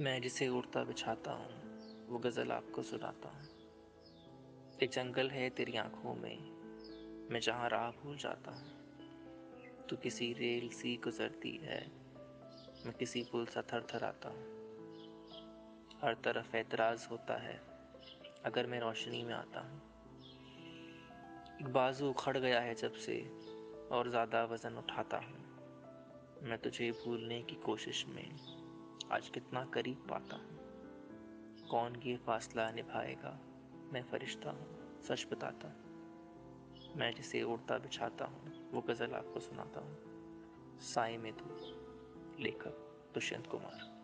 मैं जिसे उड़ता बिछाता हूँ, वो गज़ल आपको सुनाता हूँ। एक जंगल है तेरी आँखों में, मैं जहाँ राह भूल जाता हूँ। तू किसी रेल सी गुजरती है, मैं किसी पुल सा थर थर आता हूँ। हर तरफ़ एतराज़ होता है, अगर मैं रोशनी में आता हूँ। एक बाजू उखड़ गया है जब से, और ज़्यादा वज़न उठाता हूँ। मैं तुझे भूलने की कोशिश में आज कितना करीब पाता हूँ। कौन ये फासला निभाएगा? मैं फरिश्ता हूँ, सच बताता हूँ। मैं जिसे उड़ता बिछाता हूँ, वो गज़ल आपको सुनाता हूँ। साय में तू, लेखक दुष्यंत कुमार।